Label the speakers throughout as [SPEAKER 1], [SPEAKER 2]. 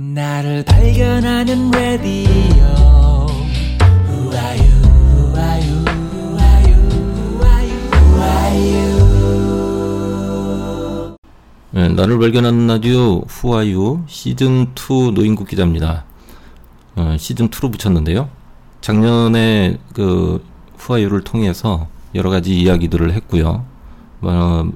[SPEAKER 1] 나를 발견하는 레디오.
[SPEAKER 2] 네, 나를 발견하는 라디오 후아유 시즌2 노인국 기자입니다. 어, 시즌2로 붙였는데요. 작년에 그 후아유를 통해서 여러 가지 이야기들을 했고요. 어,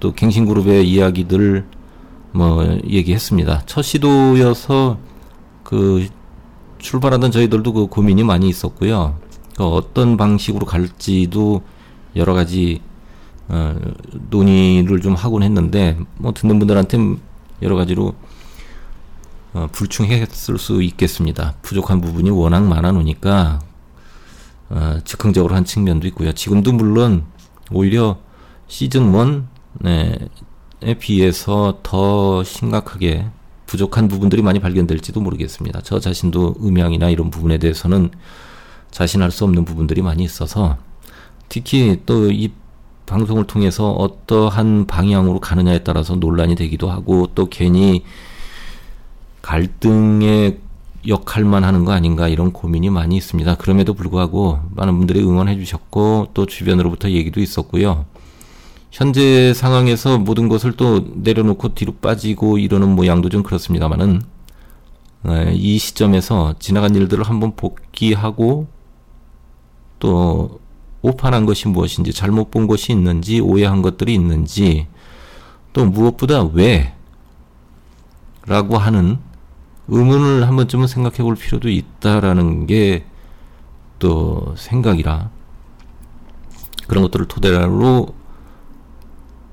[SPEAKER 2] 또 갱신그룹의 이야기들 뭐 얘기했습니다. 첫 시도여서 그 출발하던 저희들도 그 고민이 많이 있었고요. 그 어떤 방식으로 갈지도 여러 가지 어, 논의를 좀 하곤 했는데 뭐 듣는 분들한테 여러 가지로 어, 불충했을 수 있겠습니다. 부족한 부분이 워낙 많아 놓으니까 어, 즉흥적으로 한 측면도 있고요. 지금도 물론 오히려 시즌 1 네, 에 비해서 더 심각하게 부족한 부분들이 많이 발견될지도 모르겠습니다. 저 자신도 음향이나 이런 부분에 대해서는 자신할 수 없는 부분들이 많이 있어서 특히 또 이 방송을 통해서 어떠한 방향으로 가느냐에 따라서 논란이 되기도 하고 또 괜히 갈등의 역할만 하는 거 아닌가 이런 고민이 많이 있습니다. 그럼에도 불구하고 많은 분들이 응원해 주셨고 또 주변으로부터 얘기도 있었고요. 현재 상황에서 모든 것을 또 내려놓고 뒤로 빠지고 이러는 모양도 좀 그렇습니다만은 네, 이 시점에서 지나간 일들을 한번 복귀하고 또 오판한 것이 무엇인지 잘못 본 것이 있는지 오해한 것들이 있는지 또 무엇보다 왜 라고 하는 의문을 한 번쯤은 생각해 볼 필요도 있다라는 게 또 생각이라 그런 것들을 토대로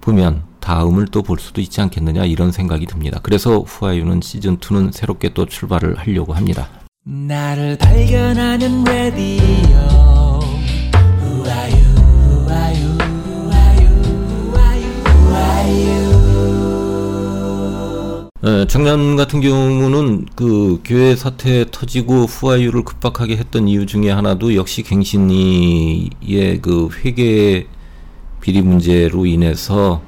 [SPEAKER 2] 보면 다음을 또 볼 수도 있지 않겠느냐 이런 생각이 듭니다. 그래서 후아유는 시즌 2는 새롭게 또 출발을 하려고 합니다.
[SPEAKER 1] 나를 발견하는 레디오 우아유 우아유 우아유 우아유 우아유
[SPEAKER 2] 에, 작년 같은 경우는 그 교회 사태 터지고 후아유를 급박하게 했던 이유 중에 하나도 역시 갱신이의 그 회계 비리 문제로 인해서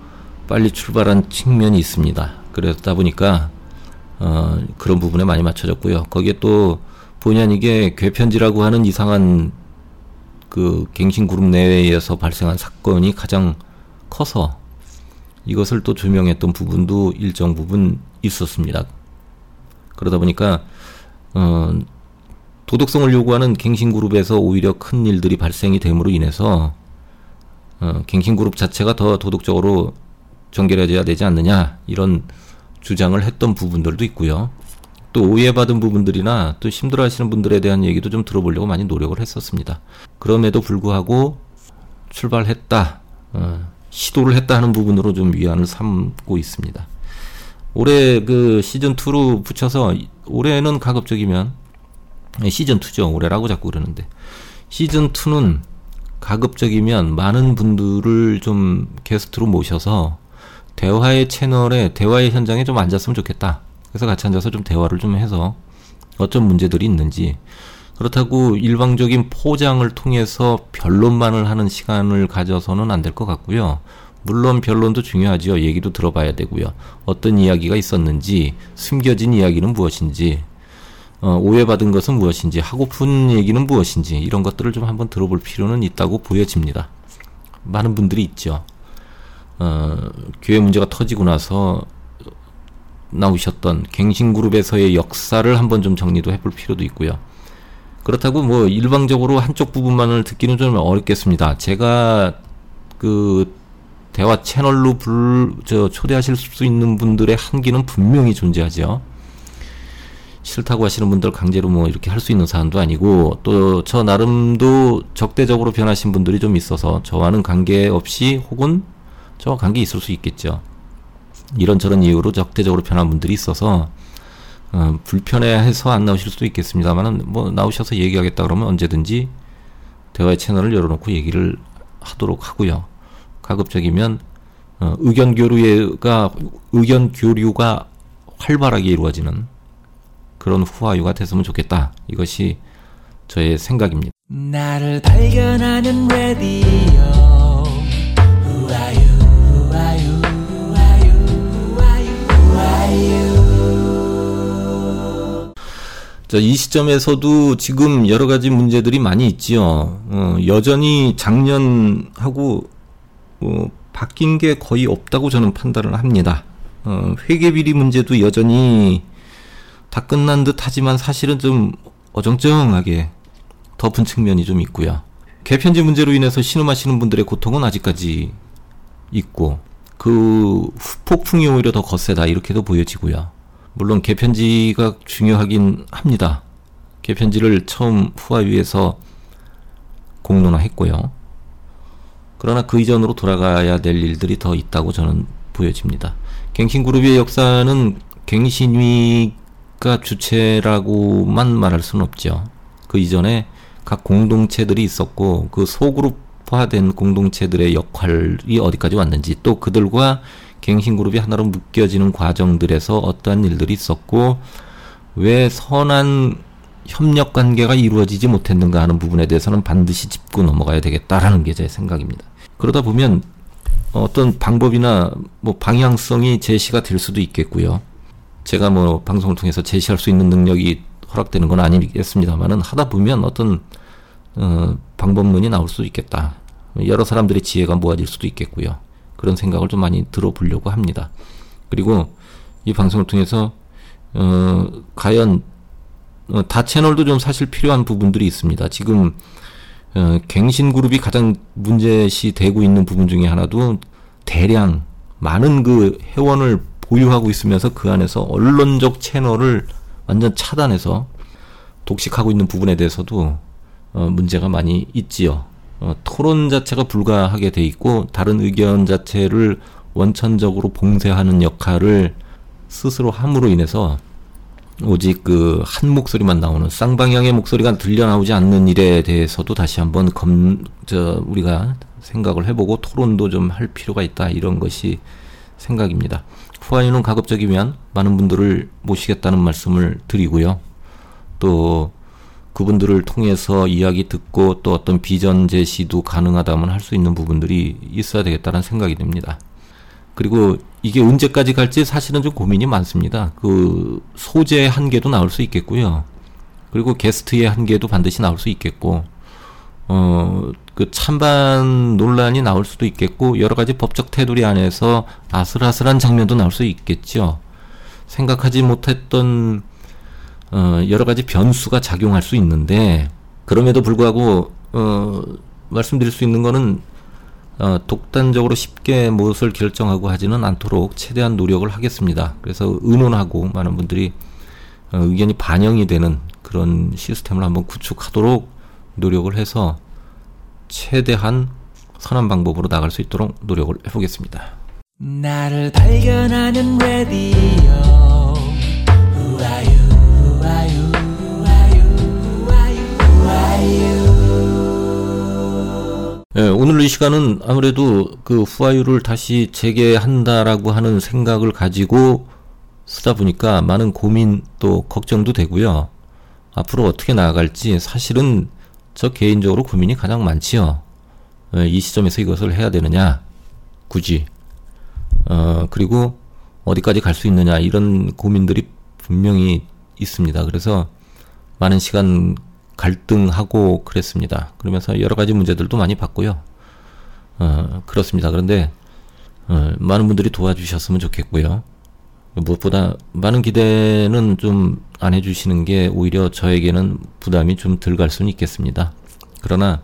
[SPEAKER 2] 빨리 출발한 측면이 있습니다. 그러다 보니까 어, 그런 부분에 많이 맞춰졌고요. 거기에 또 본의 아니게 괴편지라고 하는 이상한 그 갱신 그룹 내에서 발생한 사건이 가장 커서 이것을 또 조명했던 부분도 일정 부분 있었습니다. 그러다 보니까 어, 도덕성을 요구하는 갱신 그룹에서 오히려 큰 일들이 발생이 됨으로 인해서 어, 갱신 그룹 자체가 더 도덕적으로 정결해져야 되지 않느냐 이런 주장을 했던 부분들도 있고요. 또 오해받은 부분들이나 또 힘들어하시는 분들에 대한 얘기도 좀 들어보려고 많이 노력을 했었습니다. 그럼에도 불구하고 출발했다, 어, 시도를 했다 하는 부분으로 좀 위안을 삼고 있습니다. 올해 그 시즌 2로 붙여서 올해는 가급적이면 시즌 2죠. 올해라고 자꾸 그러는데 시즌 2는 가급적이면 많은 분들을 좀 게스트로 모셔서 대화의 채널에 대화의 현장에 좀 앉았으면 좋겠다. 그래서 같이 앉아서 좀 대화를 좀 해서 어떤 문제들이 있는지 그렇다고 일방적인 포장을 통해서 변론만을 하는 시간을 가져서는 안 될 것 같고요. 물론 변론도 중요하지요. 얘기도 들어봐야 되고요. 어떤 이야기가 있었는지, 숨겨진 이야기는 무엇인지, 어, 오해받은 것은 무엇인지, 하고픈 얘기는 무엇인지, 이런 것들을 좀 한번 들어볼 필요는 있다고 보여집니다. 많은 분들이 있죠. 어, 교회 문제가 터지고 나서 나오셨던 갱신그룹에서의 역사를 한번 좀 정리도 해볼 필요도 있고요. 그렇다고 뭐 일방적으로 한쪽 부분만을 듣기는 좀 어렵겠습니다. 제가 그 대화 채널로 불, 저, 초대하실 수 있는 분들의 한계는 분명히 존재하죠. 싫다고 하시는 분들 강제로 뭐 이렇게 할 수 있는 사안도 아니고 또 저 나름도 적대적으로 변하신 분들이 좀 있어서 저와는 관계없이 혹은 저와 관계 있을 수 있겠죠. 이런저런 이유로 적대적으로 변한 분들이 있어서 어, 불편해해서 안 나오실 수도 있겠습니다만은 뭐 나오셔서 얘기하겠다 그러면 언제든지 대화의 채널을 열어놓고 얘기를 하도록 하고요. 가급적이면 어, 의견 교류가 의견 교류가 활발하게 이루어지는 그런 후화유가 됐으면 좋겠다. 이것이 저의 생각입니다.
[SPEAKER 1] 나를 발견하는 레디오
[SPEAKER 2] 자, 이 시점에서도 지금 여러 가지 문제들이 많이 있지요. 어, 여전히 작년하고 어, 바뀐 게 거의 없다고 저는 판단을 합니다. 어, 회계비리 문제도 여전히 다 끝난 듯 하지만 사실은 좀 어정쩡하게 덮은 측면이 좀 있고요. 개편지 문제로 인해서 신음하시는 분들의 고통은 아직까지 있고 그 폭풍이 오히려 더 거세다 이렇게도 보여지고요. 물론 개편지가 중요하긴 합니다. 개편지를 처음 후화위에서 공론화했고요. 그러나 그 이전으로 돌아가야 될 일들이 더 있다고 저는 보여집니다. 갱신그룹의 역사는 갱신위 가 주체라고만 말할 수는 없죠. 그 이전에 각 공동체들이 있었고 그 소그룹화된 공동체들의 역할이 어디까지 왔는지 또 그들과 갱신그룹이 하나로 묶여지는 과정들에서 어떠한 일들이 있었고 왜 선한 협력 관계가 이루어지지 못했는가 하는 부분에 대해서는 반드시 짚고 넘어가야 되겠다라는 게 제 생각입니다. 그러다 보면 어떤 방법이나 뭐 방향성이 제시가 될 수도 있겠고요. 제가 뭐 방송을 통해서 제시할 수 있는 능력이 허락되는 건 아니겠습니다만은 하다 보면 어떤 어, 방법론이 나올 수도 있겠다. 여러 사람들의 지혜가 모아질 수도 있겠고요. 그런 생각을 좀 많이 들어보려고 합니다. 그리고 이 방송을 통해서 어, 과연 어, 다 채널도 좀 사실 필요한 부분들이 있습니다. 지금 어, 갱신 그룹이 가장 문제시 되고 있는 부분 중에 하나도 대량 많은 그 회원을 보유하고 있으면서 그 안에서 언론적 채널을 완전 차단해서 독식하고 있는 부분에 대해서도 어, 문제가 많이 있지요. 어, 토론 자체가 불가하게 돼 있고 다른 의견 자체를 원천적으로 봉쇄하는 역할을 스스로 함으로 인해서 오직 그 한 목소리만 나오는 쌍방향의 목소리가 들려 나오지 않는 일에 대해서도 다시 한번 검, 저, 우리가 생각을 해보고 토론도 좀 할 필요가 있다. 이런 것이 생각입니다. 후아유는 가급적이면 많은 분들을 모시겠다는 말씀을 드리고요. 또 그분들을 통해서 이야기 듣고 또 어떤 비전 제시도 가능하다면 할 수 있는 부분들이 있어야 되겠다는 생각이 듭니다. 그리고 이게 언제까지 갈지 사실은 좀 고민이 많습니다. 그 소재 한계도 나올 수 있겠고요. 그리고 게스트의 한계도 반드시 나올 수 있겠고, 어, 그 찬반 논란이 나올 수도 있겠고, 여러 가지 법적 테두리 안에서 아슬아슬한 장면도 나올 수 있겠죠. 생각하지 못했던, 어, 여러 가지 변수가 작용할 수 있는데, 그럼에도 불구하고, 어, 말씀드릴 수 있는 거는 어, 독단적으로 쉽게 무엇을 결정하고 하지는 않도록 최대한 노력을 하겠습니다. 그래서 의논하고 많은 분들이 어, 의견이 반영이 되는 그런 시스템을 한번 구축하도록 노력을 해서 최대한 선한 방법으로 나갈 수 있도록 노력을 해보겠습니다.
[SPEAKER 1] 나를 발견하는 레디오
[SPEAKER 2] 예, 오늘 이 시간은 아무래도 그 후아유를 다시 재개한다라고 하는 생각을 가지고 쓰다 보니까 많은 고민 또 걱정도 되고요. 앞으로 어떻게 나아갈지 사실은 저 개인적으로 고민이 가장 많지요. 예, 이 시점에서 이것을 해야 되느냐, 굳이. 어, 그리고 어디까지 갈 수 있느냐, 이런 고민들이 분명히 있습니다. 그래서 많은 시간 갈등하고 그랬습니다. 그러면서 여러 가지 문제들도 많이 봤고요. 어, 그렇습니다. 그런데 어, 많은 분들이 도와주셨으면 좋겠고요. 무엇보다 많은 기대는 좀 안 해주시는 게 오히려 저에게는 부담이 좀 덜 갈 수는 있겠습니다. 그러나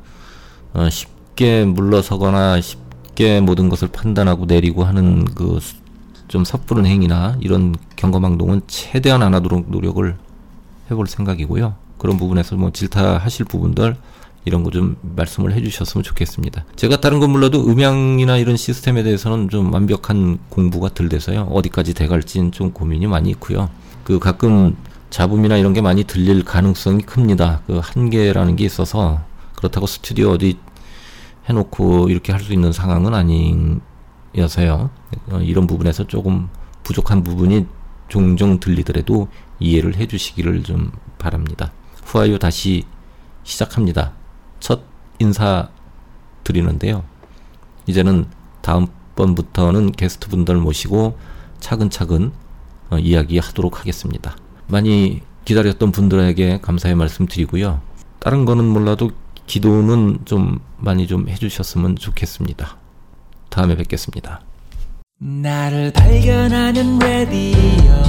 [SPEAKER 2] 어, 쉽게 물러서거나 쉽게 모든 것을 판단하고 내리고 하는 그 좀 섣부른 행위나 이런 경거망동은 최대한 안 하도록 노력을 해볼 생각이고요. 그런 부분에서 뭐 질타하실 부분들 이런 거 좀 말씀을 해주셨으면 좋겠습니다. 제가 다른 건 몰라도 음향이나 이런 시스템에 대해서는 좀 완벽한 공부가 덜 돼서요. 어디까지 돼갈지는 좀 고민이 많이 있고요. 그 가끔 잡음이나 이런 게 많이 들릴 가능성이 큽니다. 그 한계라는 게 있어서 그렇다고 스튜디오 어디 해놓고 이렇게 할 수 있는 상황은 아니어서요. 어, 이런 부분에서 조금 부족한 부분이 종종 들리더라도 이해를 해주시기를 좀 바랍니다. 후아유 다시 시작합니다. 첫 인사 드리는데요. 이제는 다음번부터는 게스트 분들 모시고 차근차근 어, 이야기하도록 하겠습니다. 많이 기다렸던 분들에게 감사의 말씀 드리고요. 다른 거는 몰라도 기도는 좀 많이 좀 해주셨으면 좋겠습니다. 다음에 뵙겠습니다.
[SPEAKER 1] 나를 발견하는 레디오